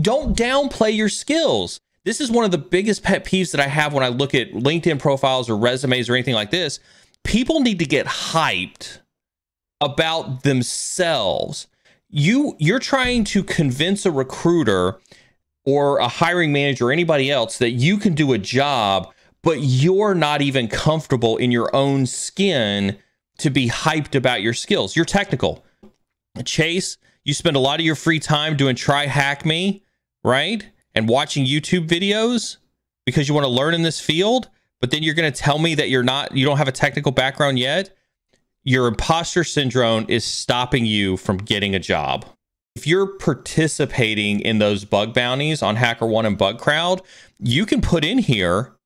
don't downplay your skills. This is one of the biggest pet peeves that I have when I look at LinkedIn profiles or resumes or anything like this. People need to get hyped about themselves. You you're trying to convince a recruiter or a hiring manager or anybody else that you can do a job, but you're not even comfortable in your own skin to be hyped about your skills. You're technical. Chase, you spend a lot of your free time doing try hack me, right? And watching YouTube videos because you want to learn in this field, but then you're going to tell me that you're not you don't have a technical background yet? Your imposter syndrome is stopping you from getting a job. If you're participating in those bug bounties on HackerOne and Bugcrowd, you can put in here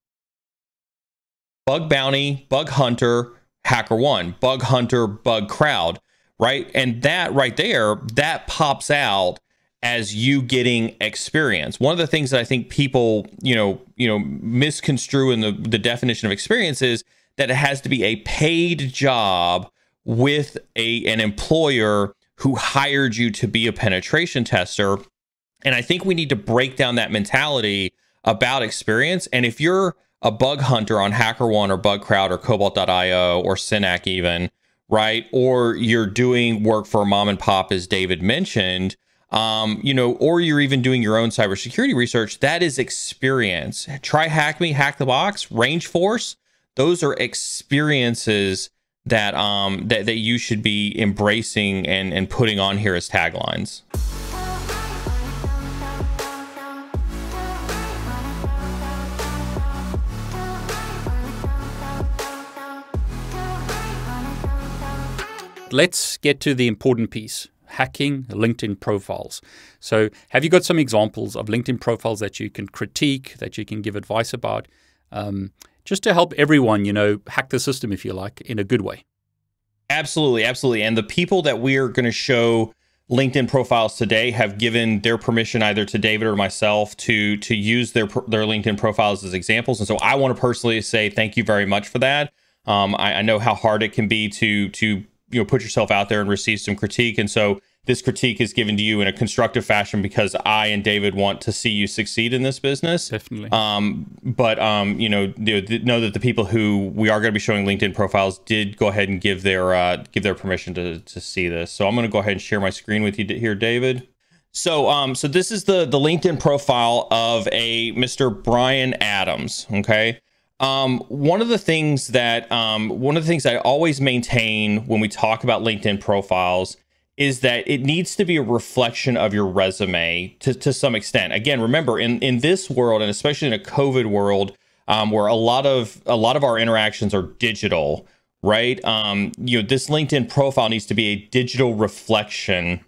bug bounty, bug hunter, HackerOne, bug hunter, Bugcrowd right? And that right there, that pops out as you getting experience. One of the things that I think people, you know, you know, misconstrue in the, the definition of experience is that it has to be a paid job with a an employer who hired you to be a penetration tester. And I think we need to break down that mentality about experience. And if you're a bug hunter on HackerOne or Bugcrowd or Cobalt.io or Synack even, right? Or you're doing work for mom and pop, as David mentioned, um, you know, or you're even doing your own cybersecurity research. That is experience. Try Hack Me, Hack the Box, Range Force. Those are experiences that um that, that you should be embracing and and putting on here as taglines. let's get to the important piece hacking LinkedIn profiles. So, have you got some examples of LinkedIn profiles that you can critique, that you can give advice about, um, just to help everyone, you know, hack the system, if you like, in a good way? Absolutely, absolutely. And the people that we are going to show LinkedIn profiles today have given their permission either to David or myself to to use their their LinkedIn profiles as examples. And so, I want to personally say thank you very much for that. Um, I, I know how hard it can be to to you know put yourself out there and receive some critique and so this critique is given to you in a constructive fashion because I and David want to see you succeed in this business. Definitely. Um, but um, you know, know that the people who we are going to be showing LinkedIn profiles did go ahead and give their uh, give their permission to to see this. So I'm going to go ahead and share my screen with you here, David. So um, so this is the the LinkedIn profile of a Mr. Bryon Adams. Okay. Um, one of the things that um, one of the things I always maintain when we talk about LinkedIn profiles is that it needs to be a reflection of your resume to, to some extent. Again, remember in in this world and especially in a COVID world, um, where a lot of a lot of our interactions are digital, right? Um, you know, this LinkedIn profile needs to be a digital reflection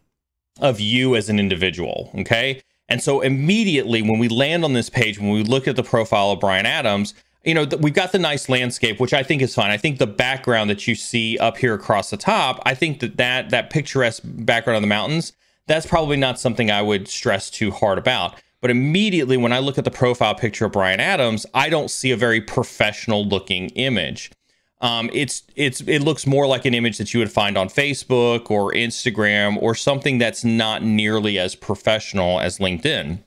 of you as an individual. Okay. And so immediately when we land on this page, when we look at the profile of Bryon Adams, you know, we've got the nice landscape, which I think is fine. I think the background that you see up here across the top, I think that that, that picturesque background of the mountains, that's probably not something I would stress too hard about. But immediately when I look at the profile picture of Bryon Adams, I don't see a very professional looking image. Um, it's it's it looks more like an image that you would find on Facebook or Instagram or something that's not nearly as professional as LinkedIn.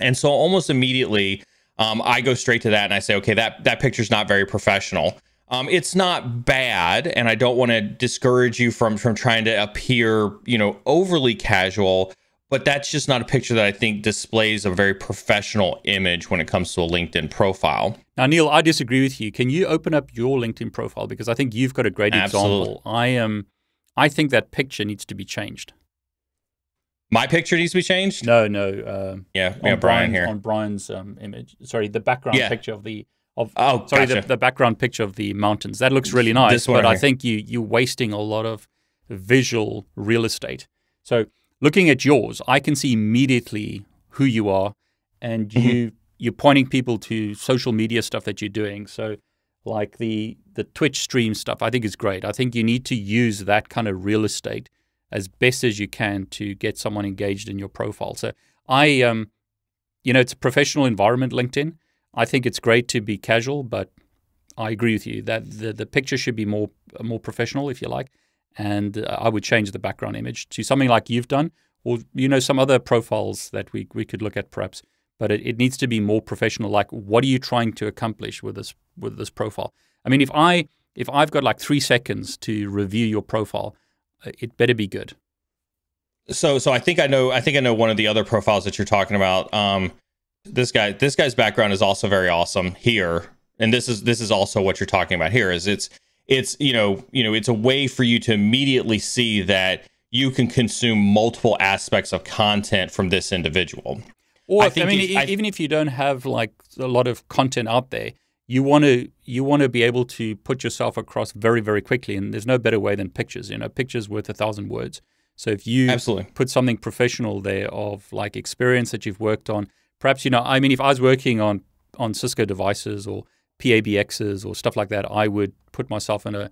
And so almost immediately um, I go straight to that and I say, okay, that that picture's not very professional. Um, it's not bad, and I don't want to discourage you from from trying to appear, you know, overly casual. But that's just not a picture that I think displays a very professional image when it comes to a LinkedIn profile. Now, Neal, I disagree with you. Can you open up your LinkedIn profile because I think you've got a great Absolutely. example. I am. Um, I think that picture needs to be changed. My picture needs to be changed. No, no. Uh, yeah, yeah, Bryon here on Bryon's um, image. Sorry, the background yeah. picture of the of. Oh, sorry, gotcha. the, the, background picture of the mountains. That looks really nice, but I think you you're wasting a lot of visual real estate. So looking at yours, I can see immediately who you are, and mm-hmm. you mm-hmm. you're pointing people to social media stuff that you're doing. So like the the Twitch stream stuff, I think is great. I think you need to use that kind of real estate as best as you can to get someone engaged in your profile. So I, um, you know, it's a professional environment, LinkedIn. I think it's great to be casual, but I agree with you that the, the picture should be more more professional, if you like. And uh, I would change the background image to something like you've done, or you know some other profiles that we we could look at perhaps. But it, it needs to be more professional. Like, what are you trying to accomplish with this with this profile? I mean, if I if I've got like three seconds to review your profile, it better be good. So, so I think I know. I think I know one of the other profiles that you're talking about. Um, this guy, this guy's background is also very awesome here, and this is this is also what you're talking about here. Is it's it's you know you know it's a way for you to immediately see that you can consume multiple aspects of content from this individual. Or I, I mean, if, even if you don't have like a lot of content out there, you want to you want to be able to put yourself across very very quickly, and there's no better way than pictures. You know, pictures worth a thousand words. So if you Absolutely. put something professional there of like experience that you've worked on, perhaps you know, I mean, if I was working on on Cisco devices or PABXs or stuff like that, I would put myself in a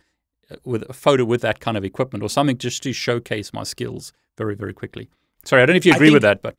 with a photo with that kind of equipment or something just to showcase my skills very very quickly. Sorry, I don't know if you agree think, with that, but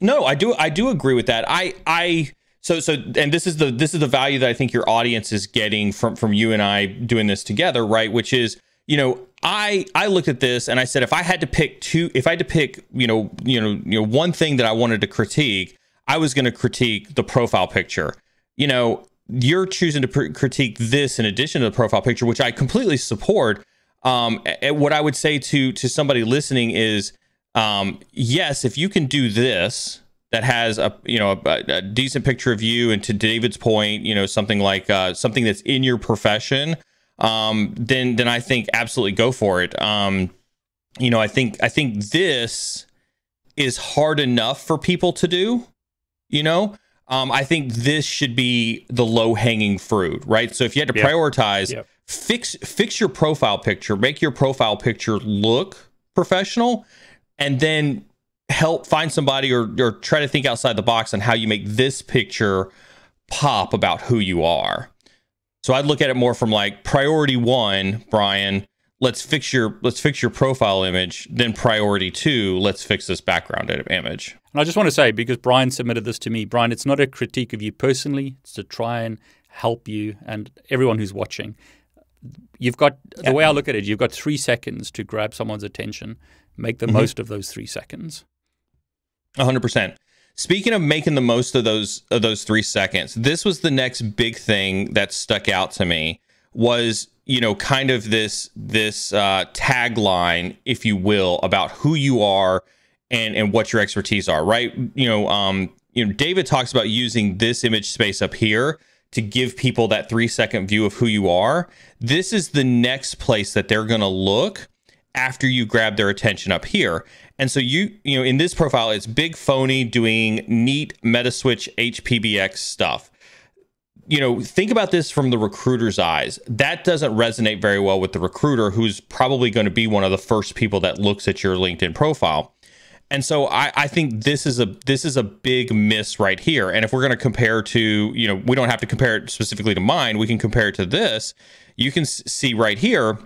no, I do. I do agree with that. I I so so and this is the this is the value that I think your audience is getting from from you and I doing this together, right? Which is you know I I looked at this and I said if I had to pick two if I had to pick you know you know you know one thing that I wanted to critique, I was going to critique the profile picture. You know, you're choosing to pr- critique this in addition to the profile picture, which I completely support. Um, what I would say to to somebody listening is, um, yes, if you can do this, that has a you know a, a, decent picture of you, and to David's point, you know something like uh, something that's in your profession, um, then then I think absolutely go for it. Um, you know, I think I think this is hard enough for people to do. You know, um, I think this should be the low hanging fruit, right? So if you had to yep. prioritize, yep. fix fix your profile picture, make your profile picture look professional, and then help find somebody or or try to think outside the box on how you make this picture pop about who you are. So I'd look at it more from like priority one, Bryon. Let's fix your let's fix your profile image. Then priority two, let's fix this background image. And I just want to say, because Bryon submitted this to me, Bryon, it's not a critique of you personally. It's to try and help you and everyone who's watching. You've got the way I look at it, you've got three seconds to grab someone's attention. Make the mm-hmm. most of those three seconds. 100%. Speaking of making the most of those of those 3 seconds, this was the next big thing that stuck out to me was, you know, kind of this this uh, tagline, if you will, about who you are and and what your expertise are, right? You know, um, you know, David talks about using this image space up here to give people that three second view of who you are. This is the next place that they're going to look after you grab their attention up here. And so you, you know, in this profile, it's big phony doing neat Metaswitch HPBX stuff. You know, think about this from the recruiter's eyes. That doesn't resonate very well with the recruiter, who's probably going to be one of the first people that looks at your LinkedIn profile. And so I, I think this is a this is a big miss right here. And if we're going to compare to, you know, we don't have to compare it specifically to mine. We can compare it to this. You can see right here.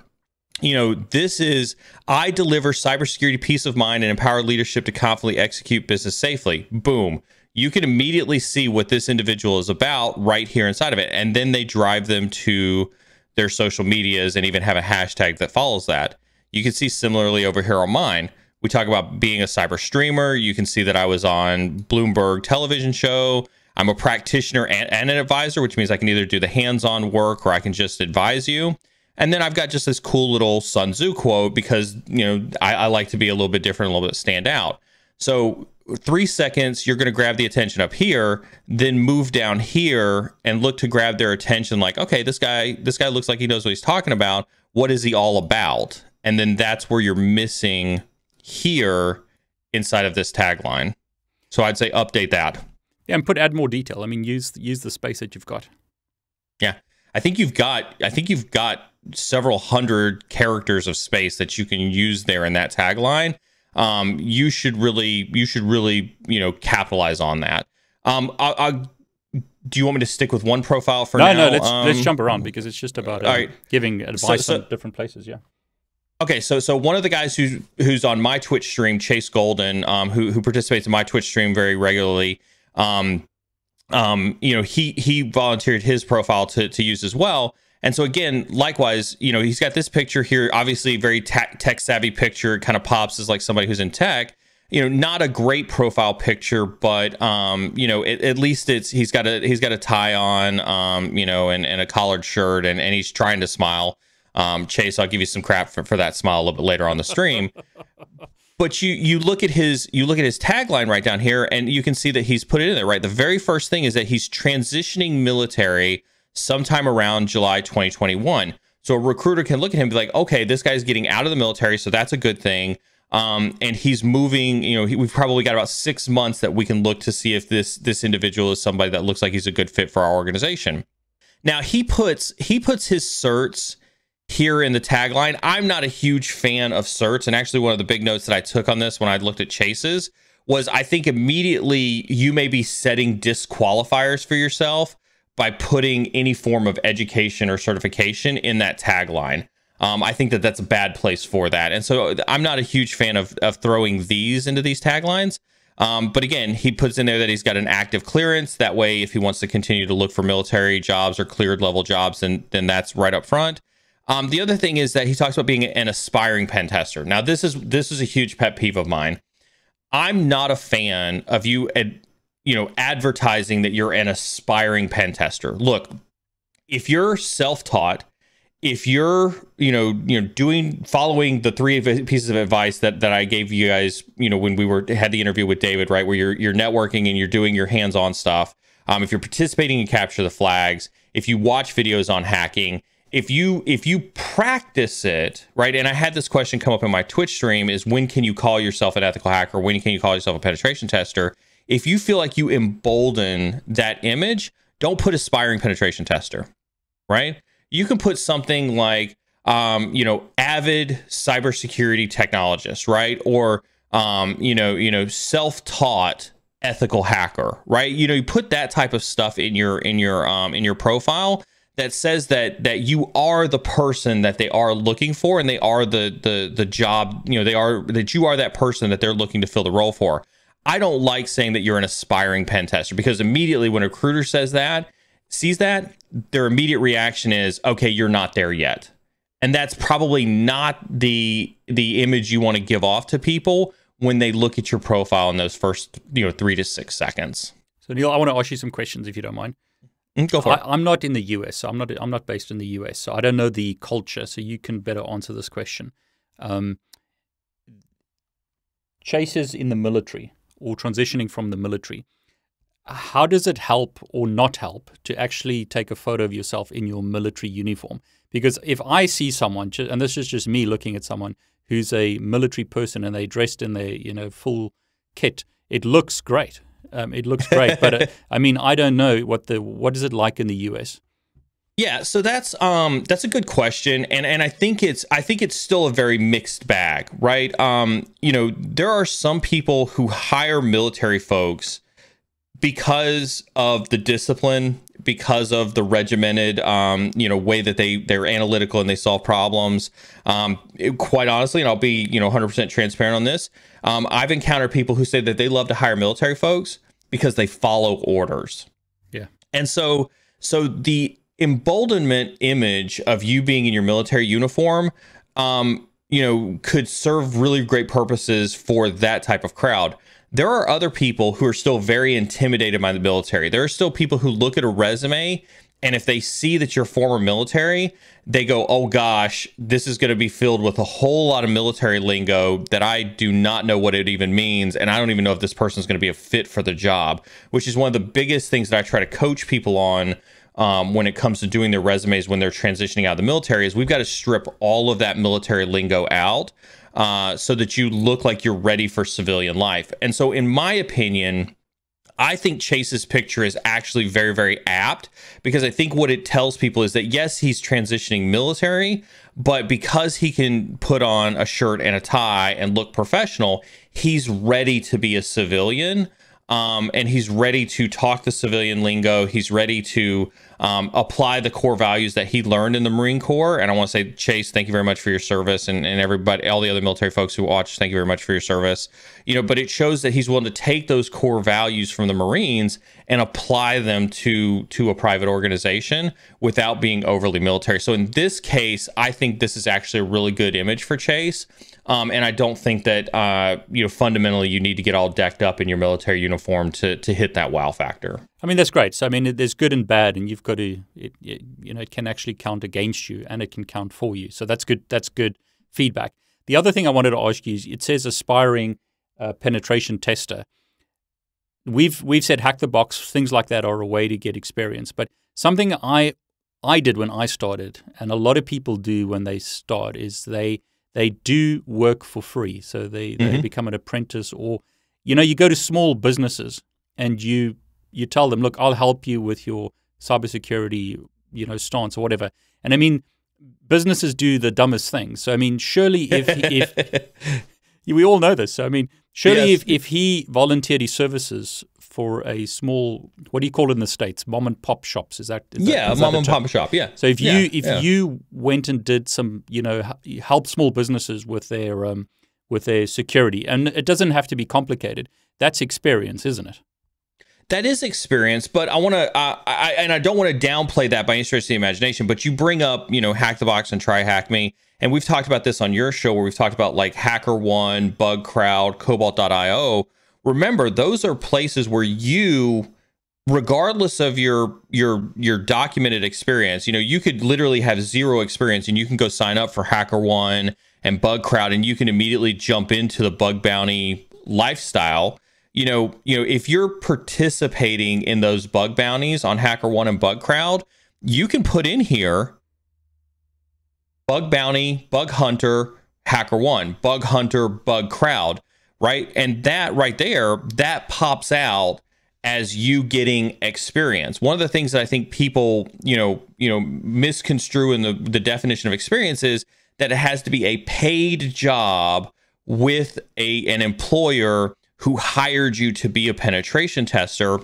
You know, this is I deliver cybersecurity peace of mind and empower leadership to confidently execute business safely. Boom. You can immediately see what this individual is about right here inside of it. And then they drive them to their social medias and even have a hashtag that follows that. You can see similarly over here on mine we talk about being a cyber streamer. You can see that I was on Bloomberg television show. I'm a practitioner and, and an advisor, which means I can either do the hands-on work or I can just advise you. And then I've got just this cool little Sun Tzu quote because you know I, I like to be a little bit different, a little bit stand out. So three seconds, you're going to grab the attention up here, then move down here and look to grab their attention. Like, okay, this guy, this guy looks like he knows what he's talking about. What is he all about? And then that's where you're missing here inside of this tagline. So I'd say update that. Yeah, and put add more detail. I mean, use use the space that you've got. Yeah, I think you've got. I think you've got several hundred characters of space that you can use there in that tagline. Um, you should really, you should really, you know, capitalize on that. Um, I, I, do you want me to stick with one profile for no, now? No, no. Let's um, let's jump around because it's just about uh, right. giving advice so, so, on different places. Yeah. Okay, so so one of the guys who's who's on my Twitch stream, Chase Golden, um, who who participates in my Twitch stream very regularly, um, um, you know, he he volunteered his profile to to use as well. And so again, likewise, you know, he's got this picture here, obviously very tech savvy picture, kind of pops as like somebody who's in tech. you know, not a great profile picture, but um, you know, it, at least it's he's got a he's got a tie on, um, you know, and, and a collared shirt, and and he's trying to smile. Um, Chase, I'll give you some crap for, for that smile a little bit later on the stream. but you you look at his you look at his tagline right down here, and you can see that he's put it in there. Right, the very first thing is that he's transitioning military sometime around July 2021. So a recruiter can look at him and be like, okay, this guy's getting out of the military, so that's a good thing. Um, and he's moving. You know, he, we've probably got about six months that we can look to see if this this individual is somebody that looks like he's a good fit for our organization. Now he puts he puts his certs here in the tagline. I'm not a huge fan of certs, and actually one of the big notes that I took on this when I looked at Chase's was I think immediately you may be setting disqualifiers for yourself by putting any form of education or certification in that tagline. Um, I think that that's a bad place for that. And so I'm not a huge fan of, of throwing these into these taglines. Um, but again, he puts in there that he's got an active clearance. That way, if he wants to continue to look for military jobs or cleared level jobs, then, then that's right up front. Um, the other thing is that he talks about being an aspiring pen tester. Now, this is this is a huge pet peeve of mine. I'm not a fan of you, ad, you know, advertising that you're an aspiring pen tester. Look, if you're self-taught if you're you know you know doing following the three pieces of advice that that I gave you guys you know when we were had the interview with David right where you're you're networking and you're doing your hands-on stuff um, if you're participating in capture the flags if you watch videos on hacking if you if you practice it right and I had this question come up in my Twitch stream is when can you call yourself an ethical hacker when can you call yourself a penetration tester if you feel like you embolden that image don't put aspiring penetration tester right you can put something like um, you know, avid cybersecurity technologist, right? Or um, you know, you know, self-taught ethical hacker, right? You know, you put that type of stuff in your in your um in your profile that says that that you are the person that they are looking for and they are the the the job, you know, they are that you are that person that they're looking to fill the role for. I don't like saying that you're an aspiring pen tester because immediately when a recruiter says that, sees that, their immediate reaction is, okay, you're not there yet. And that's probably not the the image you want to give off to people when they look at your profile in those first, you know, three to six seconds. So Neal, I want to ask you some questions if you don't mind. Mm, go for I, it. I'm not in the US, so I'm not I'm not based in the US, so I don't know the culture. So you can better answer this question. Um, chasers in the military or transitioning from the military how does it help or not help to actually take a photo of yourself in your military uniform? Because if I see someone, and this is just me looking at someone who's a military person and they dressed in their you know full kit, it looks great. Um, it looks great, but uh, I mean, I don't know what the what is it like in the U.S. Yeah, so that's um that's a good question and and I think it's I think it's still a very mixed bag, right? Um you know, there are some people who hire military folks because of the discipline because of the regimented um, you know way that they they're analytical and they solve problems. Um, it, quite honestly and i'll be you know 100% transparent on this um, i've encountered people who say that they love to hire military folks because they follow orders. Yeah. And so so the emboldenment image of you being in your military uniform um, you know could serve really great purposes for that type of crowd there are other people who are still very intimidated by the military. There are still people who look at a resume and if they see that you're former military, they go, oh gosh, this is going to be filled with a whole lot of military lingo that I do not know what it even means. And I don't even know if this person is going to be a fit for the job, which is one of the biggest things that I try to coach people on um, when it comes to doing their resumes when they're transitioning out of the military is we've got to strip all of that military lingo out uh, so that you look like you're ready for civilian life. And so, in my opinion, I think Chase's picture is actually very, very apt because I think what it tells people is that yes, he's transitioning military, but because he can put on a shirt and a tie and look professional, he's ready to be a civilian. Um, and he's ready to talk the civilian lingo. He's ready to um, apply the core values that he learned in the Marine Corps. And I want to say, Chase, thank you very much for your service, and, and everybody, all the other military folks who watch, thank you very much for your service. You know, but it shows that he's willing to take those core values from the Marines and apply them to to a private organization without being overly military. So in this case, I think this is actually a really good image for Chase. Um, and I don't think that uh, you know fundamentally you need to get all decked up in your military uniform to to hit that wow factor. I mean that's great. So I mean there's good and bad, and you've got to it, it, you know it can actually count against you and it can count for you. So that's good. That's good feedback. The other thing I wanted to ask you is it says aspiring uh, penetration tester. We've we've said hack the box things like that are a way to get experience, but something I I did when I started, and a lot of people do when they start, is they they do work for free. So they, mm-hmm. they become an apprentice or you know, you go to small businesses and you you tell them, look, I'll help you with your cybersecurity, you know, stance or whatever. And I mean, businesses do the dumbest things. So I mean, surely if if we all know this. So I mean, surely yes. if, if he volunteered his services for a small what do you call it in the states mom and pop shops is that is yeah that, is mom and pop shop yeah so if yeah, you if yeah. you went and did some you know help small businesses with their um with their security and it doesn't have to be complicated that's experience isn't it that is experience, but I want to, uh, I, and I don't want to downplay that by any stretch of the imagination. But you bring up, you know, hack the box and try hack me, and we've talked about this on your show where we've talked about like HackerOne, Bug Crowd, Cobalt.io, remember those are places where you regardless of your your your documented experience you know you could literally have zero experience and you can go sign up for HackerOne and bug crowd and you can immediately jump into the bug bounty lifestyle. You know you know if you're participating in those bug bounties on HackerOne and bug crowd you can put in here bug bounty bug hunter HackerOne bug hunter bug crowd right? And that right there, that pops out as you getting experience. One of the things that I think people, you know, you know, misconstrue in the, the definition of experience is that it has to be a paid job with a an employer who hired you to be a penetration tester.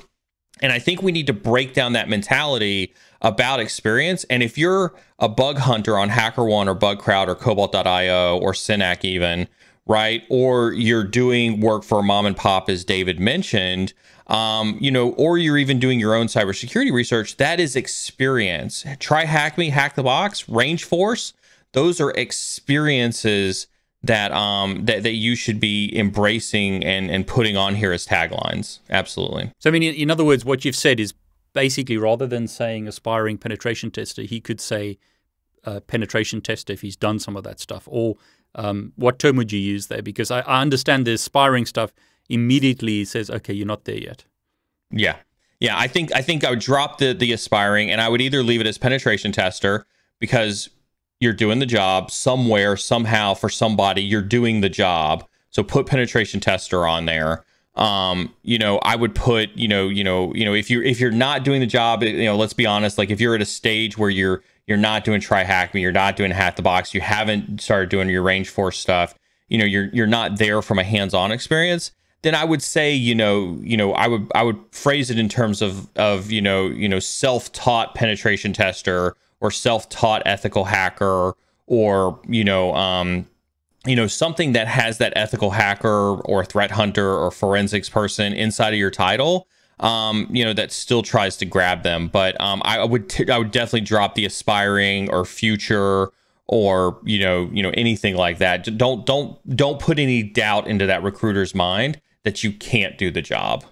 And I think we need to break down that mentality about experience. And if you're a bug hunter on HackerOne or BugCrowd or Cobalt.io or Synack even, right? Or you're doing work for mom and pop, as David mentioned, um, you know, or you're even doing your own cybersecurity research. That is experience. Try Hack Me, Hack the Box, Range Force. Those are experiences that um that, that you should be embracing and and putting on here as taglines. Absolutely. So I mean, in other words, what you've said is basically rather than saying aspiring penetration tester, he could say uh, penetration tester if he's done some of that stuff, or um, what term would you use there? Because I, I understand the aspiring stuff immediately says, okay, you're not there yet. Yeah. Yeah, I think I think I would drop the the aspiring and I would either leave it as penetration tester because you're doing the job somewhere somehow for somebody you're doing the job. So put penetration tester on there. Um, you know, I would put, you know, you know, you know, if you're if you're not doing the job, you know, let's be honest, like if you're at a stage where you're you're not doing try hack me, you're not doing hack the box, you haven't started doing your range force stuff, you know, you're you're not there from a hands-on experience, then I would say, you know, you know, I would I would phrase it in terms of of, you know, you know, self-taught penetration tester or self-taught ethical hacker or, you know, um, you know, something that has that ethical hacker or threat hunter or forensics person inside of your title um, you know, that still tries to grab them. But um, I would t- I would definitely drop the aspiring or future or you know you know anything like that. Don't don't don't put any doubt into that recruiter's mind that you can't do the job.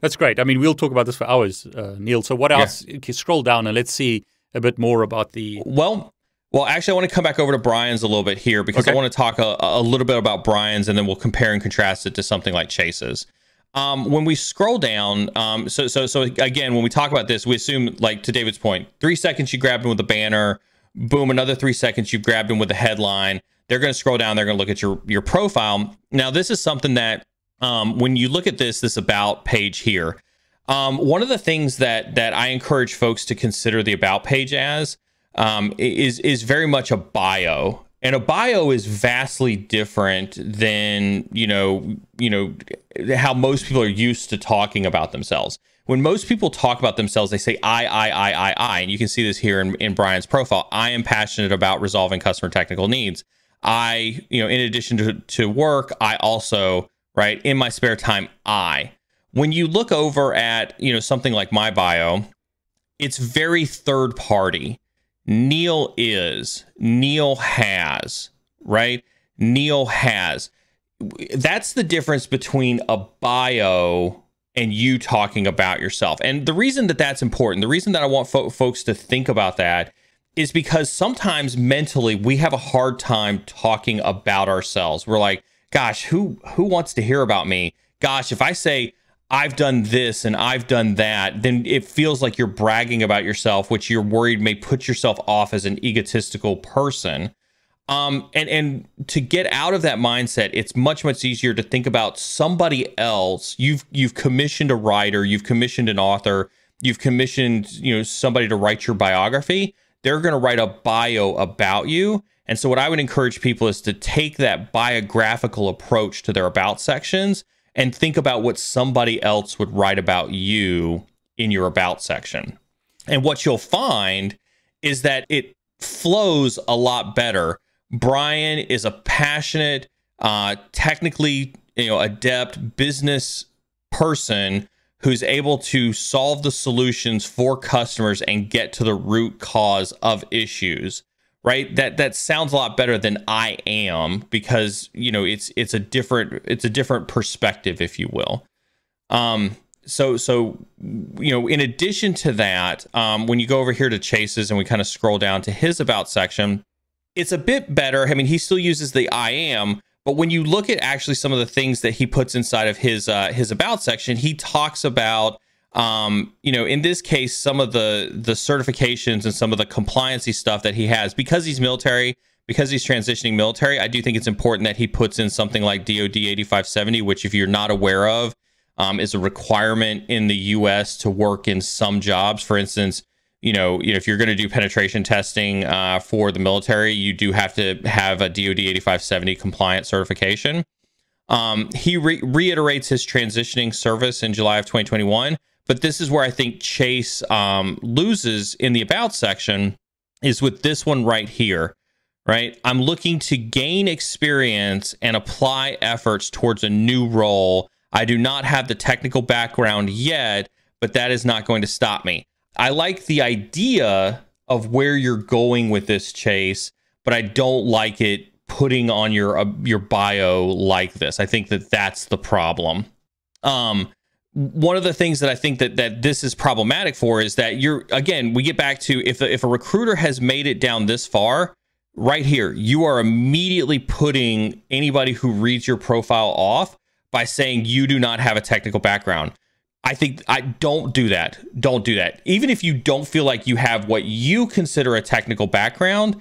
That's great. I mean, we'll talk about this for hours, uh, Neal. So what else? Yeah. Scroll down and let's see a bit more about the. Well, well, actually, I want to come back over to Bryon's a little bit here because okay. I want to talk a, a, little bit about Bryon's, and then we'll compare and contrast it to something like Chase's. Um, when we scroll down, um, so so so again, when we talk about this, we assume like to David's point, three seconds you grabbed him with a banner, boom, another three seconds you grabbed him with a headline. They're going to scroll down. They're going to look at your your profile. Now, this is something that um, when you look at this this about page here, um, one of the things that that I encourage folks to consider the about page as um, is is very much a bio and a bio is vastly different than you know you know how most people are used to talking about themselves. When most people talk about themselves they say i i i i i. And you can see this here in, in bryon's profile. I am passionate about resolving customer technical needs. I you know in addition to, to work i also right in my spare time i. When you look over at you know something like my bio it's very third party Neal is, Neal has, right? Neal has. That's the difference between a bio and you talking about yourself. And the reason that that's important, the reason that I want fo- folks to think about that is because sometimes mentally we have a hard time talking about ourselves. We're like, gosh, who who wants to hear about me? Gosh, if I say I've done this and I've done that, then it feels like you're bragging about yourself, which you're worried may put yourself off as an egotistical person. Um, and and to get out of that mindset, it's much much easier to think about somebody else. You've you've commissioned a writer, you've commissioned an author, you've commissioned you know somebody to write your biography. They're going to write a bio about you. And so, what I would encourage people is to take that biographical approach to their about sections and think about what somebody else would write about you in your about section. And what you'll find is that it flows a lot better. Bryon is a passionate, uh, technically, you know, adept business person who's able to solve the solutions for customers and get to the root cause of issues right? That that sounds a lot better than i am because you know it's it's a different it's a different perspective if you will. Um so so you know in addition to that um when you go over here to Chase's and we kind of scroll down to his about section it's a bit better. I mean he still uses the i am but when you look at actually some of the things that he puts inside of his uh his about section he talks about um, you know, in this case, some of the the certifications and some of the compliancy stuff that he has because he's military, because he's transitioning military. I do think it's important that he puts in something like DoD 8570, which, if you're not aware of, um, is a requirement in the U.S. to work in some jobs. For instance, you know, you know if you're going to do penetration testing uh, for the military, you do have to have a DoD 8570 compliant certification. Um, he re- reiterates his transitioning service in July of 2021 but this is where I think Chase um, loses in the about section is with this one right here, right? I'm looking to gain experience and apply efforts towards a new role. I do not have the technical background yet, but that is not going to stop me. I like the idea of where you're going with this chase, but I don't like it putting on your uh, your bio like this. I think that that's the problem. Um, one of the things that I think that that this is problematic for is that you're again we get back to if if a recruiter has made it down this far right here you are immediately putting anybody who reads your profile off by saying you do not have a technical background. I think I don't do that. Don't do that. Even if you don't feel like you have what you consider a technical background,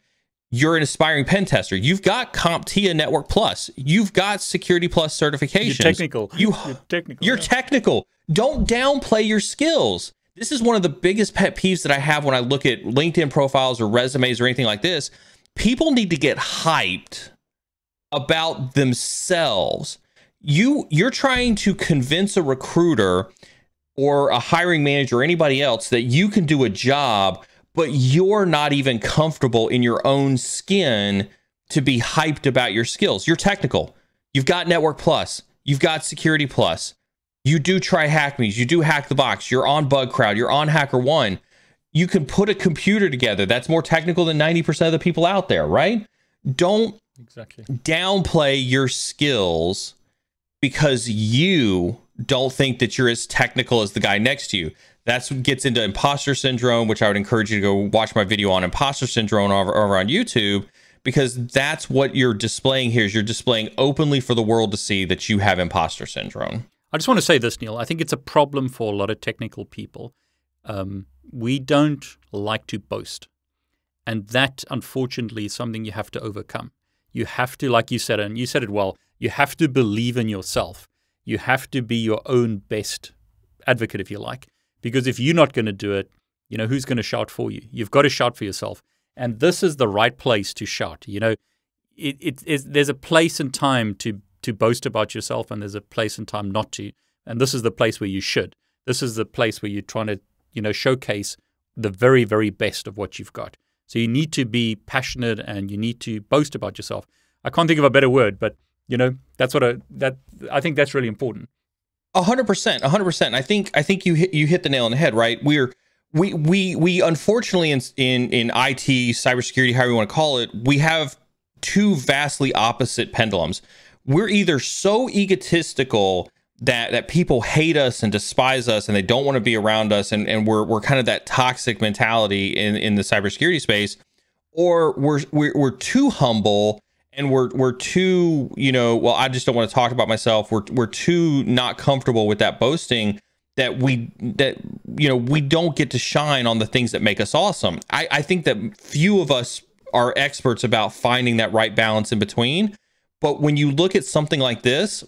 you're an aspiring pen tester. You've got CompTIA Network Plus. You've got Security Plus certifications. You're technical. You, are technical. You're yeah. technical. Don't downplay your skills. This is one of the biggest pet peeves that I have when I look at LinkedIn profiles or resumes or anything like this. People need to get hyped about themselves. You you're trying to convince a recruiter or a hiring manager or anybody else that you can do a job but you're not even comfortable in your own skin to be hyped about your skills. You're technical. You've got Network Plus. You've got Security Plus. You do try HackMe's. You do Hack the Box. You're on BugCrowd. You're on HackerOne. You can put a computer together that's more technical than 90% of the people out there, right? Don't exactly downplay your skills because you don't think that you're as technical as the guy next to you. That's what gets into imposter syndrome, which I would encourage you to go watch my video on imposter syndrome over, over on YouTube, because that's what you're displaying here is you're displaying openly for the world to see that you have imposter syndrome. I just want to say this, Neal. I think it's a problem for a lot of technical people. Um, we don't like to boast. And that, unfortunately, is something you have to overcome. You have to, like you said, and you said it well, you have to believe in yourself. You have to be your own best advocate, if you like. Because if you're not going to do it, you know, who's going to shout for you? You've got to shout for yourself. And this is the right place to shout. You know, it, it, it, there's a place and time to, to boast about yourself, and there's a place and time not to. And this is the place where you should. This is the place where you're trying to, you know, showcase the very, very best of what you've got. So you need to be passionate and you need to boast about yourself. I can't think of a better word, but you know, that's what I that I think that's really important. Hundred percent, hundred percent. I think I think you hit you hit the nail on the head. Right, we're we we we unfortunately in in in IT cybersecurity, however you want to call it, we have two vastly opposite pendulums. We're either so egotistical that that people hate us and despise us and they don't want to be around us and, and we're we're kind of that toxic mentality in, in the cybersecurity space, or we're, we're we're too humble and we're we're too, you know, well, I just don't want to talk about myself. We're we're too not comfortable with that boasting that we that you know we don't get to shine on the things that make us awesome. I, I think that few of us are experts about finding that right balance in between. But when you look at something like this,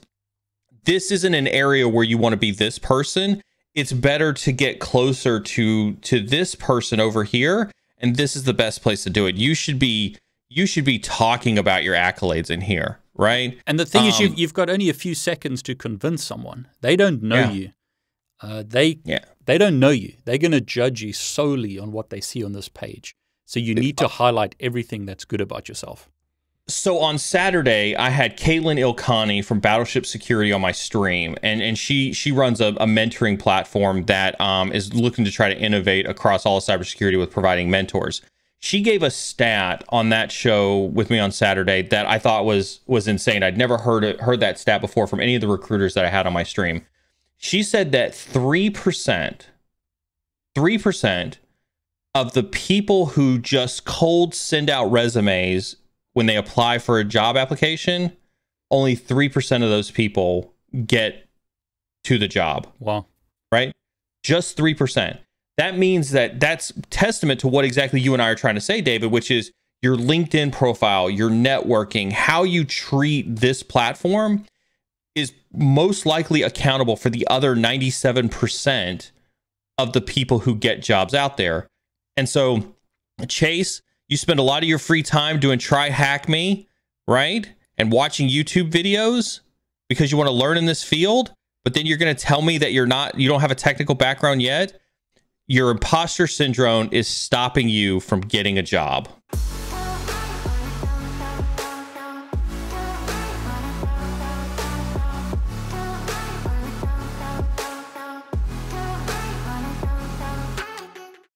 this isn't an area where you want to be this person. It's better to get closer to to this person over here, and this is the best place to do it. You should be you should be talking about your accolades in here, right? And the thing um, is, you've, you've got only a few seconds to convince someone. They don't know yeah. you. Uh, they yeah. they don't know you. They're going to judge you solely on what they see on this page. So you need to highlight everything that's good about yourself. So on Saturday, I had Caitlin Ilkani from Battleship Security on my stream, and and she she runs a, a mentoring platform that um, is looking to try to innovate across all of cybersecurity with providing mentors. She gave a stat on that show with me on Saturday that I thought was was insane. I'd never heard it, heard that stat before from any of the recruiters that I had on my stream. She said that three percent, three percent of the people who just cold send out resumes when they apply for a job application, only 3% of those people get to the job. Wow. Right? Just 3%. That means that that's testament to what exactly you and I are trying to say, David, which is your LinkedIn profile, your networking, how you treat this platform is most likely accountable for the other 97% of the people who get jobs out there. And so, Chase, you spend a lot of your free time doing try hack me, right? And watching YouTube videos because you want to learn in this field, but then you're going to tell me that you're not you don't have a technical background yet. Your imposter syndrome is stopping you from getting a job.